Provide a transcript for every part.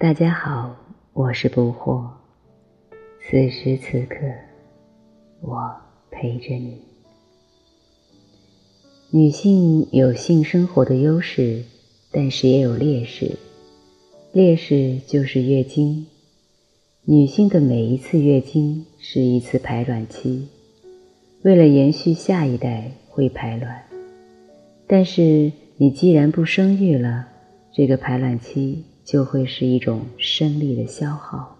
大家好，我是不惑。此时此刻，我陪着你。女性有性生活的优势，但是也有劣势。劣势就是月经。女性的每一次月经是一次排卵期，为了延续下一代会排卵。但是你既然不生育了，这个排卵期。就会是一种生理的消耗。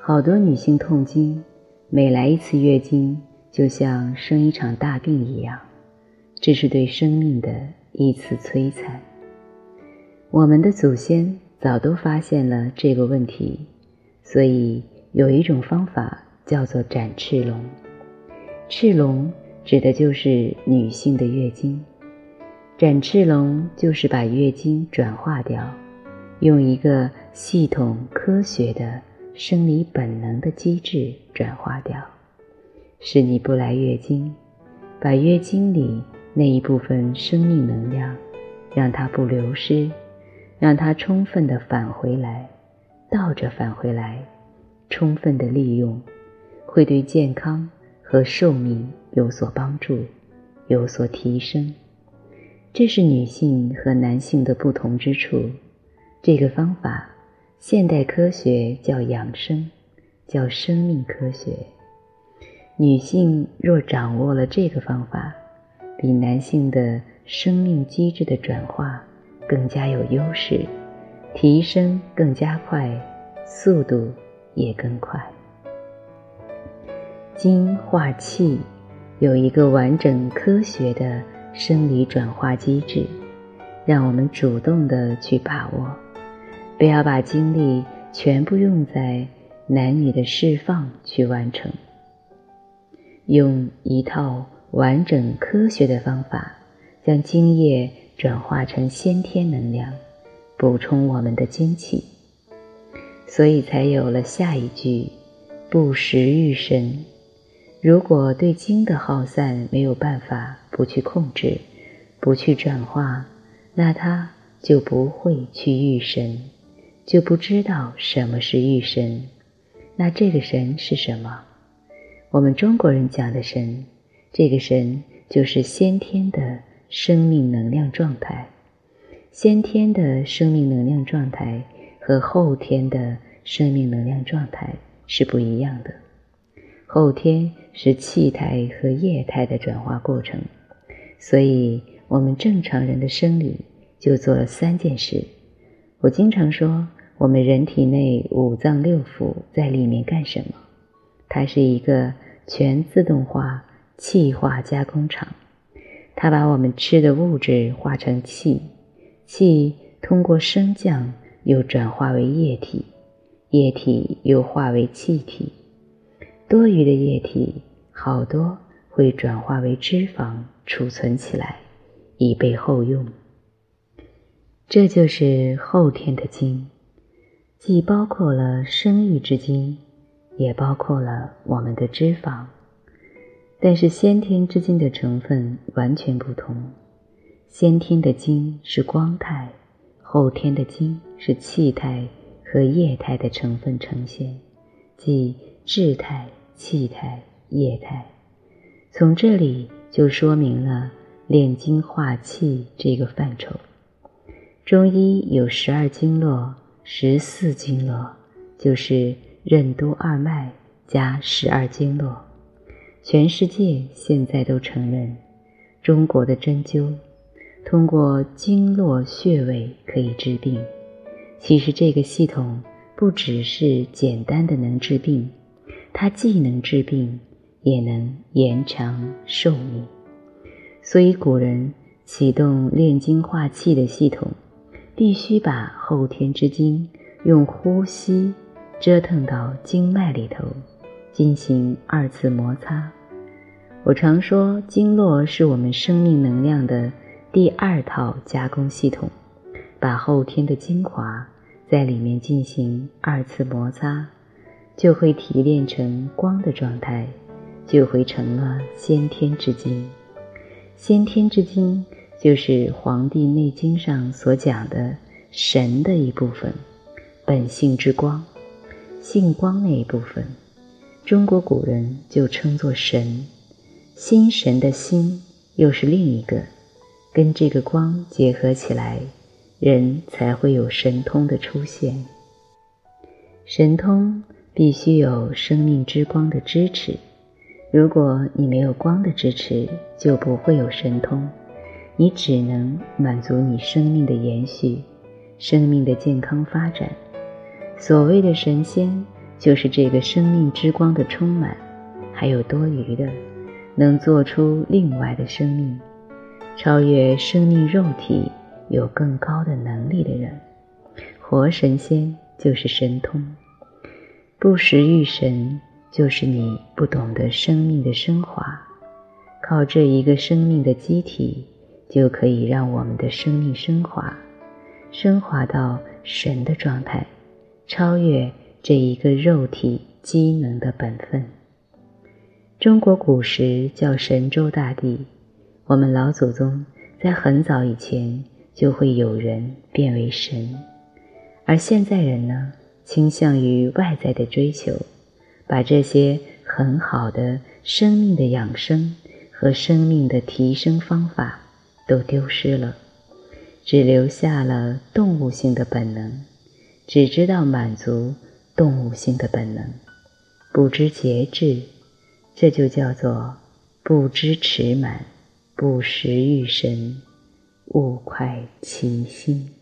好多女性痛经，每来一次月经，就像生一场大病一样，这是对生命的一次摧残。我们的祖先早都发现了这个问题，所以有一种方法叫做展翅龙。翅龙指的就是女性的月经，展翅龙就是把月经转化掉。用一个系统、科学的生理本能的机制转化掉，使你不来月经，把月经里那一部分生命能量，让它不流失，让它充分的返回来，倒着返回来，充分的利用，会对健康和寿命有所帮助，有所提升。这是女性和男性的不同之处。这个方法，现代科学叫养生，叫生命科学。女性若掌握了这个方法，比男性的生命机制的转化更加有优势，提升更加快，速度也更快。精化气有一个完整科学的生理转化机制，让我们主动的去把握。不要把精力全部用在男女的释放去完成，用一套完整科学的方法，将精液转化成先天能量，补充我们的精气。所以才有了下一句：不食欲神。如果对精的耗散没有办法不去控制，不去转化，那它就不会去欲神。就不知道什么是欲神，那这个神是什么？我们中国人讲的神，这个神就是先天的生命能量状态。先天的生命能量状态和后天的生命能量状态是不一样的。后天是气态和液态的转化过程，所以我们正常人的生理就做了三件事。我经常说。我们人体内五脏六腑在里面干什么？它是一个全自动化气化加工厂，它把我们吃的物质化成气，气通过升降又转化为液体，液体又化为气体，多余的液体好多会转化为脂肪储存起来，以备后用。这就是后天的精。既包括了生育之精，也包括了我们的脂肪，但是先天之精的成分完全不同。先天的精是光态，后天的精是气态和液态的成分呈现，即质态、气态、液态。从这里就说明了炼精化气这个范畴。中医有十二经络。十四经络就是任督二脉加十二经络，全世界现在都承认，中国的针灸通过经络穴位可以治病。其实这个系统不只是简单的能治病，它既能治病，也能延长寿命。所以古人启动炼精化气的系统。必须把后天之精用呼吸折腾到经脉里头，进行二次摩擦。我常说，经络是我们生命能量的第二套加工系统，把后天的精华在里面进行二次摩擦，就会提炼成光的状态，就会成了先天之精。先天之精。就是《黄帝内经》上所讲的神的一部分，本性之光，性光那一部分，中国古人就称作神。心神的心又是另一个，跟这个光结合起来，人才会有神通的出现。神通必须有生命之光的支持，如果你没有光的支持，就不会有神通，你只能满足你生命的延续。生命的健康发展，所谓的神仙，就是这个生命之光的充满，还有多余的，能做出另外的生命，超越生命肉体，有更高的能力的人。活神仙就是神通，不食欲神，就是你不懂得生命的升华。靠这一个生命的机体，就可以让我们的生命升华。升华到神的状态，超越这一个肉体机能的本分。中国古时叫神州大地，我们老祖宗在很早以前就会有人变为神，而现在人呢，倾向于外在的追求，把这些很好的生命的养生和生命的提升方法都丢失了。只留下了动物性的本能，只知道满足动物性的本能，不知节制，这就叫做不知持满，不食欲神，勿快其心。